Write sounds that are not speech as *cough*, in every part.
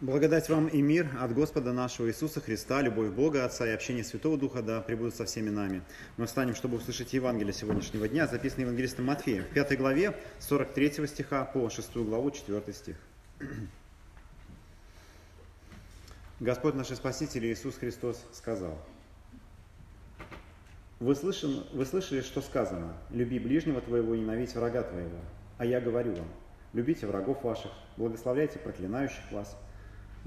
Благодать вам и мир от Господа нашего Иисуса Христа, любовь Бога, Отца и общение Святого Духа да пребудут со всеми нами. Мы встанем, чтобы услышать Евангелие сегодняшнего дня, записанное Евангелистом Матфеем, в пятой главе, 43 стиха по 6 главу, 4 стих. Господь наш Спаситель Иисус Христос сказал, вы, слышали, вы слышали, что сказано, люби ближнего твоего и ненавидь врага твоего. А я говорю вам, любите врагов ваших, благословляйте проклинающих вас,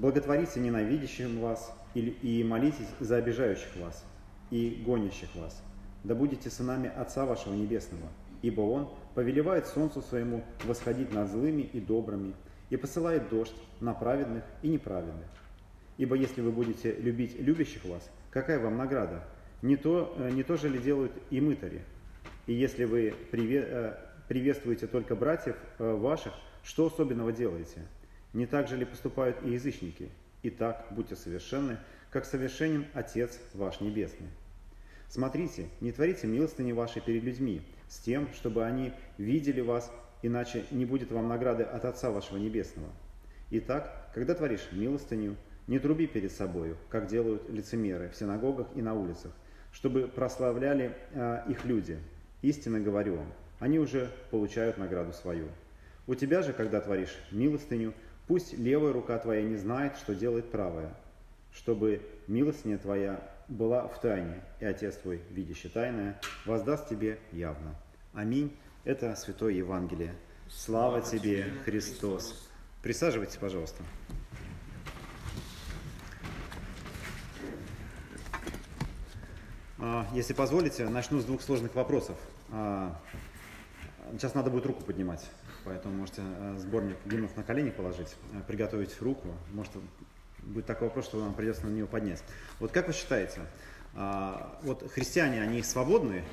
Благотворите ненавидящим вас и молитесь за обижающих вас и гонящих вас. Да будете сынами Отца вашего Небесного, ибо Он повелевает солнцу своему восходить над злыми и добрыми, и посылает дождь на праведных и неправедных. Ибо если вы будете любить любящих вас, какая вам награда? Не то, э, не то же ли делают и мытари? И если вы э, приветствуете только братьев э, ваших, что особенного делаете? Не так же ли поступают и язычники? Итак, будьте совершенны, как совершенен Отец ваш Небесный. Смотрите, не творите милостыни вашей перед людьми, с тем, чтобы они видели вас, иначе не будет вам награды от Отца вашего Небесного. Итак, когда творишь милостыню, не труби перед собою, как делают лицемеры в синагогах и на улицах, чтобы прославляли э, их люди. Истинно говорю вам, они уже получают награду свою. У тебя же, когда творишь милостыню, Пусть левая рука твоя не знает, что делает правая, чтобы милостыня твоя была в тайне, и Отец твой, видящий тайное, воздаст тебе явно. Аминь. Это Святое Евангелие. Слава, Слава тебе, Христос. Присаживайтесь, пожалуйста. А, если позволите, начну с двух сложных вопросов. А, сейчас надо будет руку поднимать. Поэтому можете э, сборник гимнов на колени положить, э, приготовить руку. Может будет такой вопрос, что вам придется на него поднять. Вот как вы считаете, а, вот христиане, они свободны?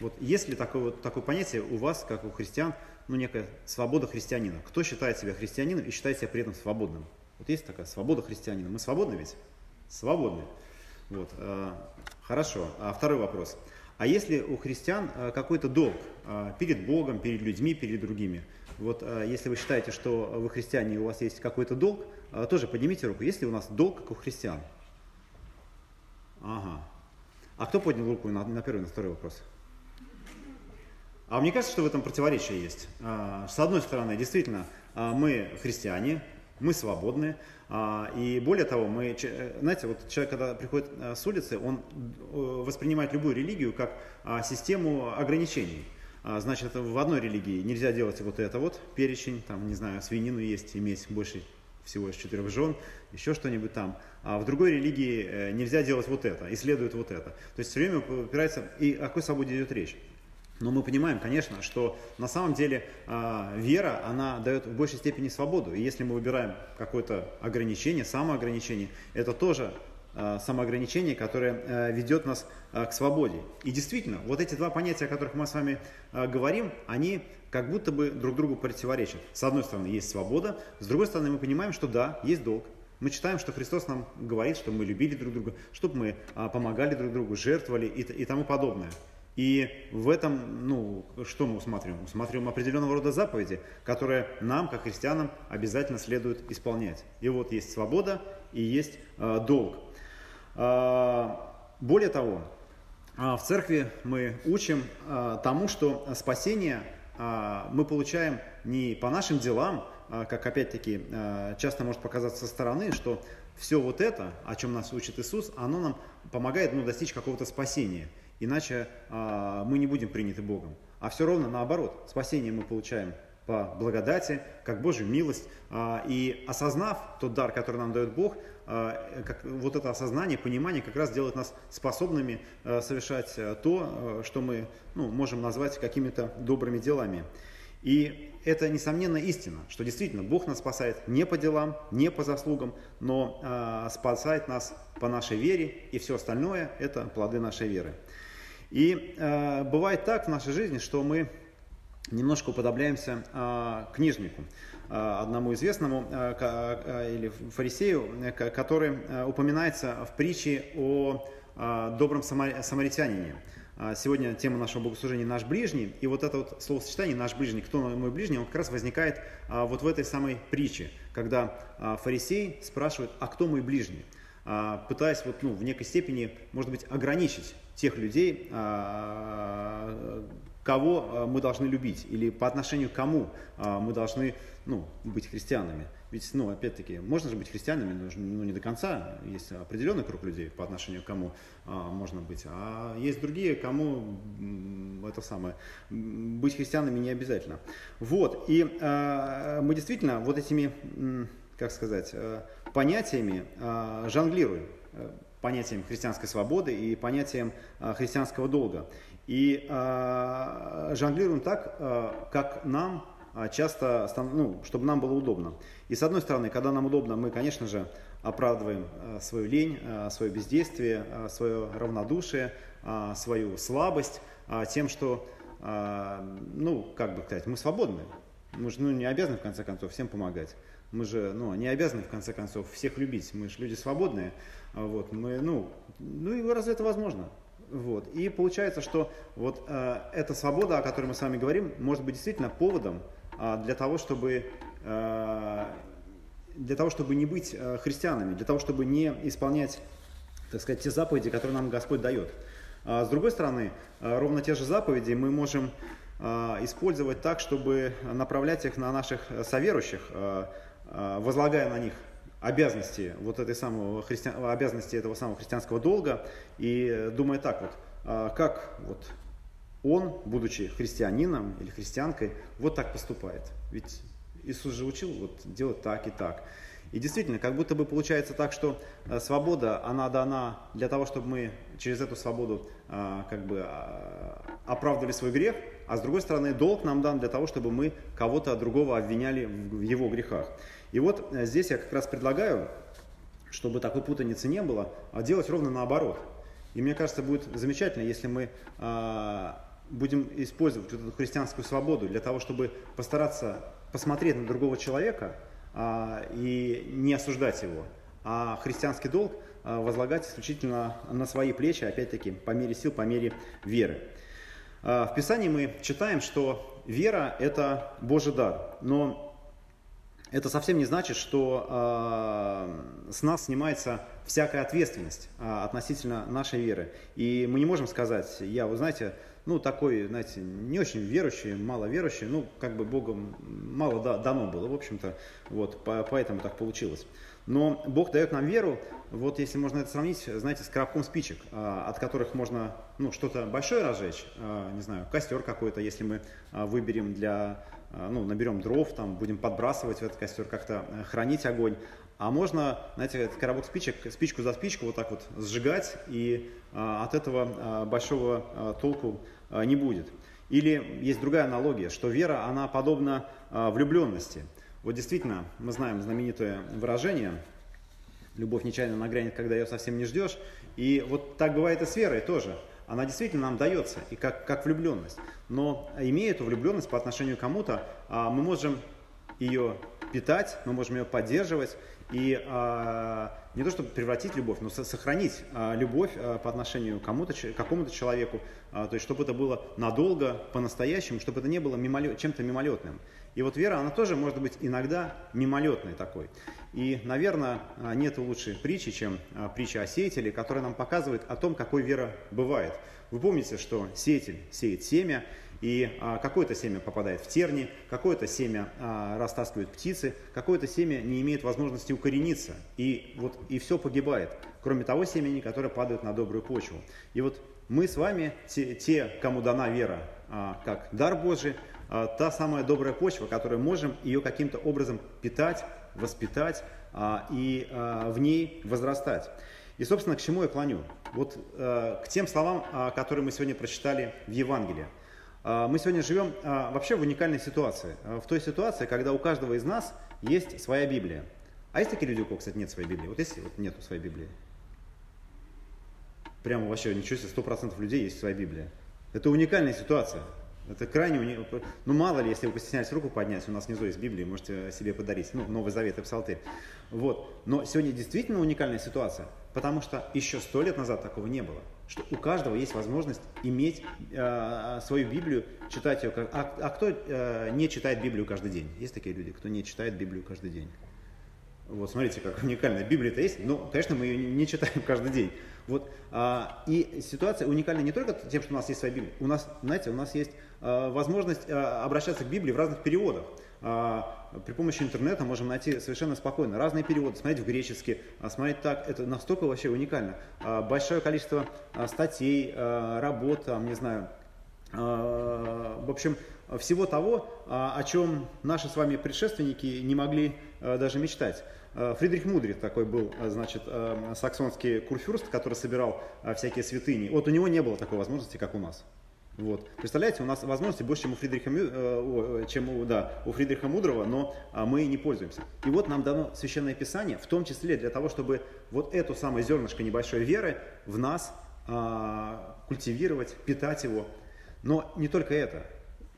Вот есть ли такое, вот, такое понятие у вас, как у христиан, ну некая свобода христианина? Кто считает себя христианином и считает себя при этом свободным? Вот есть такая свобода христианина. Мы свободны ведь? Свободны. Вот. Э, хорошо. А второй вопрос. А если у христиан какой-то долг перед Богом, перед людьми, перед другими? Вот а, если вы считаете, что вы христиане и у вас есть какой-то долг, а, тоже поднимите руку. Есть ли у нас долг, как у христиан? Ага. А кто поднял руку на, на первый, на второй вопрос? А мне кажется, что в этом противоречие есть. А, с одной стороны, действительно, мы христиане, мы свободны, и более того, мы, знаете, вот человек, когда приходит с улицы, он э, воспринимает любую религию как систему ограничений. А, значит, в одной религии нельзя делать вот это вот, перечень, там, не знаю, свинину есть, иметь больше всего из четырех жен, еще что-нибудь там. А в другой религии э, нельзя делать вот это, и следует вот это. То есть все время упирается, и о какой свободе идет речь. Но мы понимаем, конечно, что на самом деле э, вера, она дает в большей степени свободу. И если мы выбираем какое-то ограничение, самоограничение, это тоже самоограничение, которое э, ведет нас э, к свободе. И действительно, вот эти два понятия, о которых мы с вами говорим, они как будто бы друг другу противоречат. С одной стороны, есть свобода, с другой стороны, мы понимаем, что да, есть долг. Мы читаем, что Христос нам говорит, что мы любили друг друга, чтобы мы помогали друг другу, жертвовали и тому подобное. И в этом, ну, что мы усматриваем? Усматриваем определенного рода заповеди, которые нам, как христианам, обязательно следует исполнять. И вот есть свобода и есть э, долг. А, более того, а, в церкви мы учим а, тому, что спасение мы получаем не по нашим делам, как опять-таки часто может показаться со стороны, что все вот это, о чем нас учит Иисус, оно нам помогает ну, достичь какого-то спасения. Иначе мы не будем приняты Богом. А все ровно наоборот. Спасение мы получаем по благодати, как Божью милость. И осознав тот дар, который нам дает Бог, а, как, вот это осознание, понимание как раз делает нас способными а, совершать а, то, что мы ну, можем назвать какими-то добрыми делами. И это, несомненно, истина, что действительно Бог нас спасает не по делам, не по заслугам, но спасает нас по нашей вере, и все остальное – это плоды нашей веры. И э, бывает так в нашей жизни, что мы немножко уподобляемся э, книжнику. Э, одному известному э, э, или фарисею, который упоминается в притче о добром самаритянине. Сегодня тема нашего богослужения «Наш ближний», и вот это вот словосочетание «наш ближний», «кто мой ближний», он как раз возникает вот в этой самой притче, когда а, фарисей спрашивает, а кто мой ближний? А, пытаясь вот, ну, в некой степени, может быть, ограничить тех людей, а, кого а, мы должны любить или по отношению к кому а, мы должны ну, быть христианами. Ведь, ну, опять-таки, можно же быть христианами, но ну, не до конца. Есть определенный круг людей, по отношению к кому а, можно быть. А есть другие, кому это самое, быть христианами не обязательно. Вот, и а, мы действительно вот этими, как сказать, понятиями а, жонглируем э, понятием христианской свободы и понятием христианского долга. И э, жонглируем так, э, как нам часто, ну, чтобы нам было удобно. И с одной стороны, когда нам удобно, мы, конечно же, оправдываем свою лень, свое бездействие, свое равнодушие, свою слабость тем, что, ну, как бы сказать, мы свободны. Мы же ну, не обязаны, в конце концов, всем помогать. Мы же ну, не обязаны, в конце концов, всех любить. Мы же люди свободные. Вот, мы, ну, ну и разве это возможно? Вот. И получается, что вот э, эта свобода, о которой мы с вами говорим, может быть действительно поводом э, для того, чтобы э, для того, чтобы не быть э, христианами, для того, чтобы не исполнять, так сказать, те заповеди, которые нам Господь дает. А с другой стороны, э, ровно те же заповеди мы можем э, использовать так, чтобы направлять их на наших соверующих, э, э, возлагая на них обязанности вот этой самого христи... обязанности этого самого христианского долга и думая так вот, а, как вот он, будучи христианином или христианкой, вот так поступает. Ведь Иисус же учил вот делать так и так. И действительно, как будто бы получается так, что а, свобода, она дана для того, чтобы мы через эту свободу а, как бы оправдывали свой грех, а с другой стороны, долг нам дан для того, чтобы мы кого-то другого обвиняли в его грехах. И вот э, здесь я как раз предлагаю, чтобы такой путаницы не было, а делать ровно наоборот. И мне кажется, будет замечательно, если мы а, будем использовать вот эту христианскую свободу для того, чтобы постараться посмотреть на другого человека а, и не осуждать его, а христианский долг возлагать исключительно на свои плечи, опять-таки, по мере сил, по мере веры. В Писании мы читаем, что вера – это Божий дар, но это совсем не значит, что э, с нас снимается всякая ответственность э, относительно нашей веры. И мы не можем сказать, я, вы знаете, ну, такой, знаете, не очень верующий, мало верующий, ну, как бы Богом мало да, дано было, в общем-то, вот, по, поэтому так получилось. Но Бог дает нам веру, вот если можно это сравнить, знаете, с коробком спичек, а, от которых можно ну, что-то большое разжечь, а, не знаю, костер какой-то, если мы выберем для а, ну, наберем дров, там, будем подбрасывать в этот костер, как-то э, хранить огонь. А можно, знаете, этот коробок спичек, спичку за спичку вот так вот сжигать, и а, от этого а, большого а, толку а, не будет. Или есть другая аналогия, что вера, она подобна а, влюбленности. Вот действительно, мы знаем знаменитое выражение «любовь нечаянно нагрянет, когда ее совсем не ждешь». И вот так бывает и с верой тоже – она действительно нам дается, и как, как влюбленность. Но имея эту влюбленность по отношению к кому-то, а, мы можем ее питать, мы можем ее поддерживать, и а, не то чтобы превратить любовь, но сохранить а, любовь а, по отношению к кому-то, какому-то человеку, а, то есть чтобы это было надолго, по-настоящему, чтобы это не было мимолет, чем-то мимолетным. И вот вера, она тоже может быть иногда мимолетной такой. И, наверное, нет лучшей притчи, чем притча о сеятеле, которая нам показывает о том, какой вера бывает. Вы помните, что сеятель сеет семя, и а, какое-то семя попадает в терни, какое-то семя а, растаскивают птицы, какое-то семя не имеет возможности укорениться, и, вот, и все погибает, кроме того семени, которое падает на добрую почву. И вот мы с вами, те, те кому дана вера а, как дар Божий, а, та самая добрая почва, которую можем ее каким-то образом питать, воспитать а, и а, в ней возрастать. И, собственно, к чему я клоню? Вот а, к тем словам, а, которые мы сегодня прочитали в Евангелии. А, мы сегодня живем а, вообще в уникальной ситуации. А, в той ситуации, когда у каждого из нас есть своя Библия. А есть такие люди, у кого, кстати, нет своей Библии? Вот есть вот нету своей Библии? Прямо вообще ничего себе, 100% людей есть своя Библия. Это уникальная ситуация. Это крайне уникально. Ну, мало ли, если вы постеснялись руку поднять, у нас внизу есть Библия, можете себе подарить, ну, Новый Завет и Псалтырь. Вот. Но сегодня действительно уникальная ситуация, потому что еще сто лет назад такого не было. Что у каждого есть возможность иметь э, свою Библию, читать ее. А, а кто э, не читает Библию каждый день? Есть такие люди, кто не читает Библию каждый день? Вот, смотрите, как уникально. Библия-то есть, но, конечно, мы ее не читаем *laughs* каждый день. Вот, а, и ситуация уникальна не только тем, что у нас есть своя Библия. У нас, знаете, у нас есть а, возможность а, обращаться к Библии в разных переводах. При помощи интернета можем найти совершенно спокойно разные переводы, смотреть в греческий, смотреть так. Это настолько вообще уникально. Большое количество статей, работ, там, не знаю, в общем, всего того, а, о чем наши с вами предшественники не могли а, даже мечтать. Э, Фридрих Мудрит такой был, э, значит, э, саксонский курфюрст, который собирал всякие святыни. Вот у него не было такой возможности, как у нас. Вот. Представляете, у нас возможности больше, чем у Фридриха, чем у, да, у Фридриха Мудрого, но мы не пользуемся. И вот нам дано Священное Писание, в том числе для того, чтобы вот эту самое зернышко небольшой веры в нас а, культивировать, питать его. Но не только это.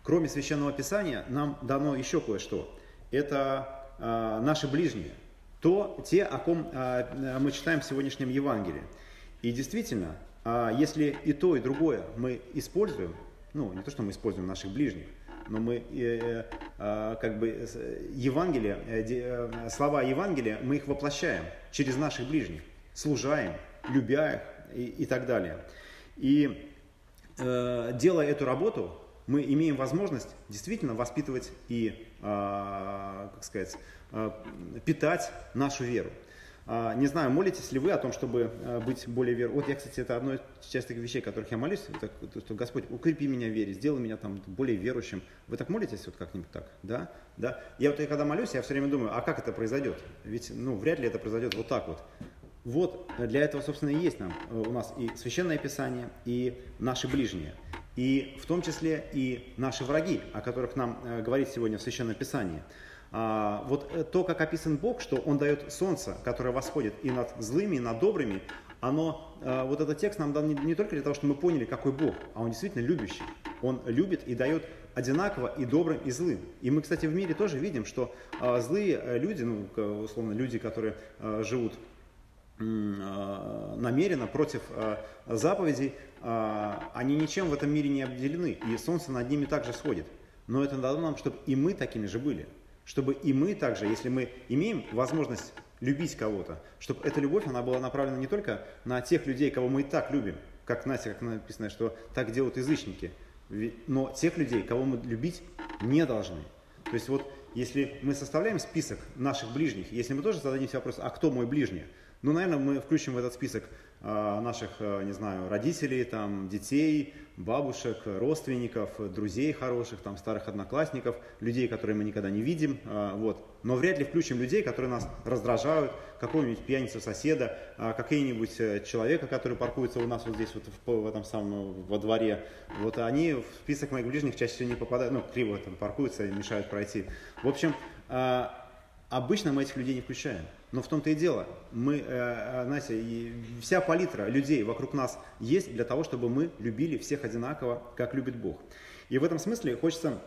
Кроме Священного Писания нам дано еще кое-что. Это а, наши ближние – то те, о ком а, мы читаем в сегодняшнем Евангелии. И действительно, а, если и то, и другое мы используем, ну, не то, что мы используем наших ближних, но мы э, э, как бы Евангелие, э, слова Евангелия, мы их воплощаем через наших ближних, служаем, любя их и, и так далее. И делая эту работу, мы имеем возможность действительно воспитывать и, как сказать, Э, питать нашу веру. А, не знаю, молитесь ли вы о том, чтобы быть более верующим. Вот я, кстати, это одно из частых вещей, которых я молюсь, это, что Господь, укрепи меня в вере, сделай меня там более верующим. Вы так молитесь вот как-нибудь так? Да? Да? Я вот когда молюсь, я все время думаю, а как это произойдет? Ведь, ну, вряд ли это произойдет вот так вот. Вот для этого, собственно, и есть нам э, у нас и Священное Писание, и наши ближние. И в том числе и наши враги, о которых нам говорит сегодня в Священном Писании. А, вот э, то, как описан Бог, что Он дает солнце, которое восходит и над злыми, и над добрыми, оно, э, вот этот текст нам дан не, только для того, чтобы мы поняли, какой Бог, а Он действительно любящий. Он любит и дает одинаково и добрым, и злым. И мы, кстати, в мире тоже видим, что злые э, люди, ну, условно, люди, которые живут намеренно против заповедей, они ничем в этом мире не обделены, и солнце над ними также сходит. Но это дано нам, чтобы и мы такими же были чтобы и мы также, если мы имеем возможность любить кого-то, чтобы эта любовь, она была направлена не только на тех людей, кого мы и так любим, как Настя, как написано, что так делают язычники, но тех людей, кого мы любить не должны. То есть вот если мы составляем список наших ближних, если мы тоже зададимся вопрос, а кто мой ближний, ну, наверное, мы включим в этот список наших, э, не знаю, родителей, там, детей, бабушек, родственников, друзей хороших, там, старых одноклассников, людей, которые мы никогда не видим, э, вот. Но вряд ли включим людей, которые нас раздражают, какого-нибудь пьяницу соседа, э, какие-нибудь э, человека, который паркуется у нас вот здесь вот в, в этом самом во дворе. Вот они в список моих ближних чаще всего не попадают, ну, криво там паркуются и мешают пройти. В общем, э, обычно мы этих людей не включаем. Но в том-то и дело, мы, э, Настя, и вся палитра людей вокруг нас есть для того, чтобы мы любили всех одинаково, как любит Бог. И в этом смысле хочется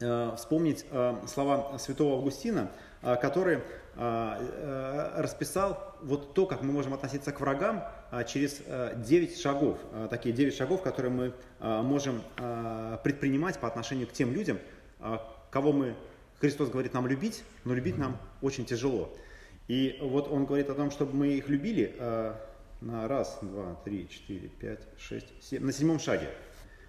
э, вспомнить э, слова святого Августина, э, который э, э, расписал вот то, как мы можем относиться к врагам э, через э, 9 шагов, э, такие 9 шагов, которые мы э, можем э, предпринимать по отношению к тем людям, э, кого мы, Христос говорит нам любить, но любить нам очень тяжело. И вот он говорит о том, чтобы мы их любили э, на раз, два, три, четыре, пять, шесть, семь, на седьмом шаге.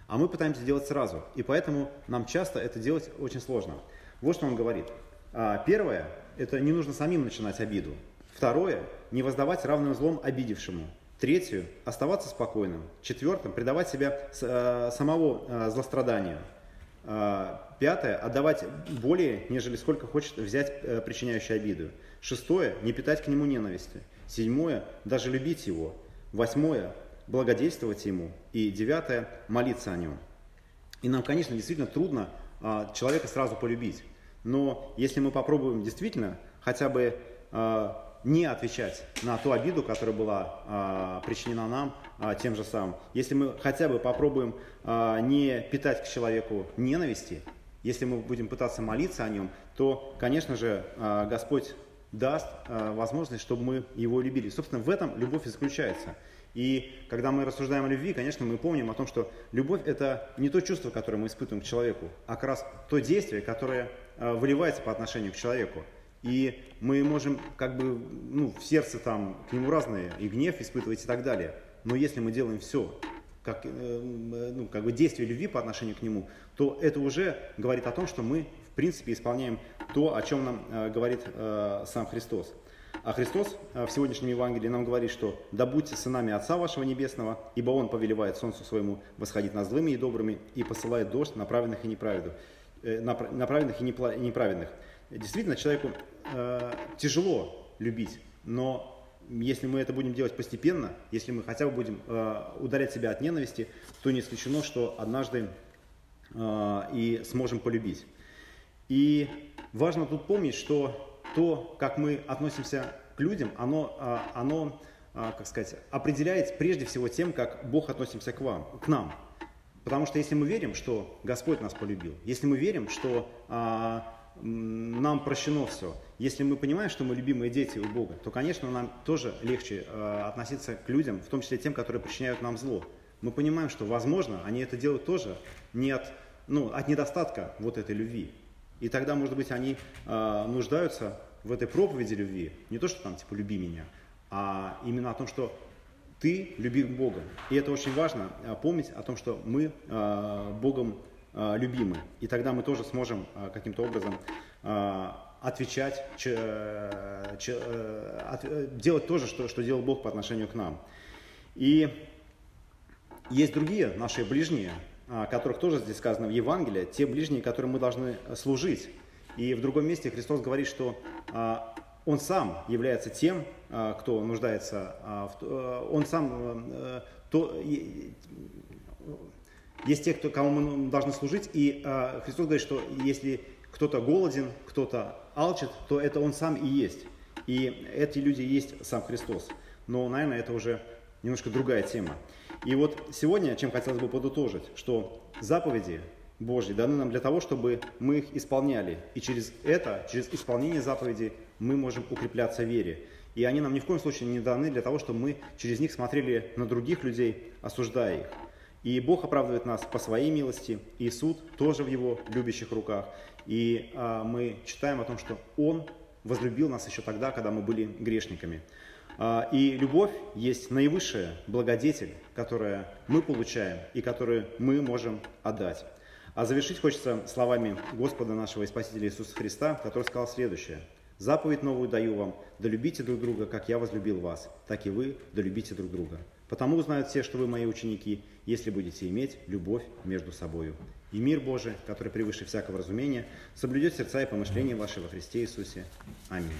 А мы пытаемся делать сразу. И поэтому нам часто это делать очень сложно. Вот что он говорит. А, первое, это не нужно самим начинать обиду. Второе, не воздавать равным злом обидевшему. Третье, оставаться спокойным. Четвертое, предавать себя э, самого э, злостраданию. А, пятое, отдавать более, нежели сколько хочет взять э, причиняющий обиду. Шестое – не питать к нему ненависти. Седьмое – даже любить его. Восьмое – благодействовать ему. И девятое – молиться о нем. И нам, конечно, действительно трудно а, человека сразу полюбить. Но если мы попробуем действительно хотя бы а, не отвечать на ту обиду, которая была а, причинена нам а, тем же самым, если мы хотя бы попробуем а, не питать к человеку ненависти, если мы будем пытаться молиться о нем, то, конечно же, а, Господь даст э, возможность, чтобы мы его любили. Собственно, в этом любовь и заключается. И когда мы рассуждаем о любви, конечно, мы помним о том, что любовь – это не то чувство, которое мы испытываем к человеку, а как раз то действие, которое э, выливается по отношению к человеку. И мы можем как бы ну, в сердце там к нему разные и гнев испытывать и так далее. Но если мы делаем все, как, э, ну, как бы действие любви по отношению к нему, то это уже говорит о том, что мы в принципе исполняем то, о чем нам э, говорит э, сам Христос. А Христос в сегодняшнем Евангелии нам говорит, что «Да будьте сынами Отца вашего Небесного, ибо Он повелевает солнцу своему восходить над злыми и добрыми и посылает дождь на праведных и неправедных, на праведных и неправедных». Действительно, человеку э, тяжело любить, но если мы это будем делать постепенно, если мы хотя бы будем э, ударять себя от ненависти, то не исключено, что однажды э, и сможем полюбить. И важно тут помнить, что то, как мы относимся к людям, оно, э, оно э, как сказать, определяет прежде всего тем, как Бог относится к вам, к нам. Потому что если мы верим, что Господь нас полюбил, если мы верим, что э, нам прощено все. Если мы понимаем, что мы любимые дети у Бога, то, конечно, нам тоже легче э, относиться к людям, в том числе тем, которые причиняют нам зло. Мы понимаем, что, возможно, они это делают тоже не от, ну, от недостатка вот этой любви. И тогда, может быть, они э, нуждаются в этой проповеди любви. Не то, что там, типа, люби меня, а именно о том, что ты любим Бога. И это очень важно э, помнить о том, что мы э, Богом Э, любимы. И тогда мы тоже сможем э, каким-то образом э, отвечать, делать то же, что, что делал Бог по отношению к нам. И есть другие наши ближние, о которых тоже здесь сказано в Евангелии, те ближние, которым мы должны служить. И в другом месте Христос говорит, что Он сам является тем, кто нуждается, Он сам, то, есть те, кто, кому мы должны служить, и э, Христос говорит, что если кто-то голоден, кто-то алчит, то это Он сам и есть. И эти люди есть сам Христос. Но, наверное, это уже немножко другая тема. И вот сегодня, чем хотелось бы подытожить, что заповеди Божьи даны нам для того, чтобы мы их исполняли. И через это, через исполнение заповедей, мы можем укрепляться в вере. И они нам ни в коем случае не даны для того, чтобы мы через них смотрели на других людей, осуждая их. И Бог оправдывает нас по своей милости, и суд тоже в Его любящих руках. И а, мы читаем о том, что Он возлюбил нас еще тогда, когда мы были грешниками. А, и любовь есть наивысшая благодетель, которую мы получаем и которую мы можем отдать. А завершить хочется словами Господа нашего и Спасителя Иисуса Христа, который сказал следующее. «Заповедь новую даю вам, да любите друг друга, как я возлюбил вас, так и вы да любите друг друга». Потому узнают все, что вы мои ученики, если будете иметь любовь между собою. И мир Божий, который превыше всякого разумения, соблюдет сердца и помышления ваши во Христе Иисусе. Аминь.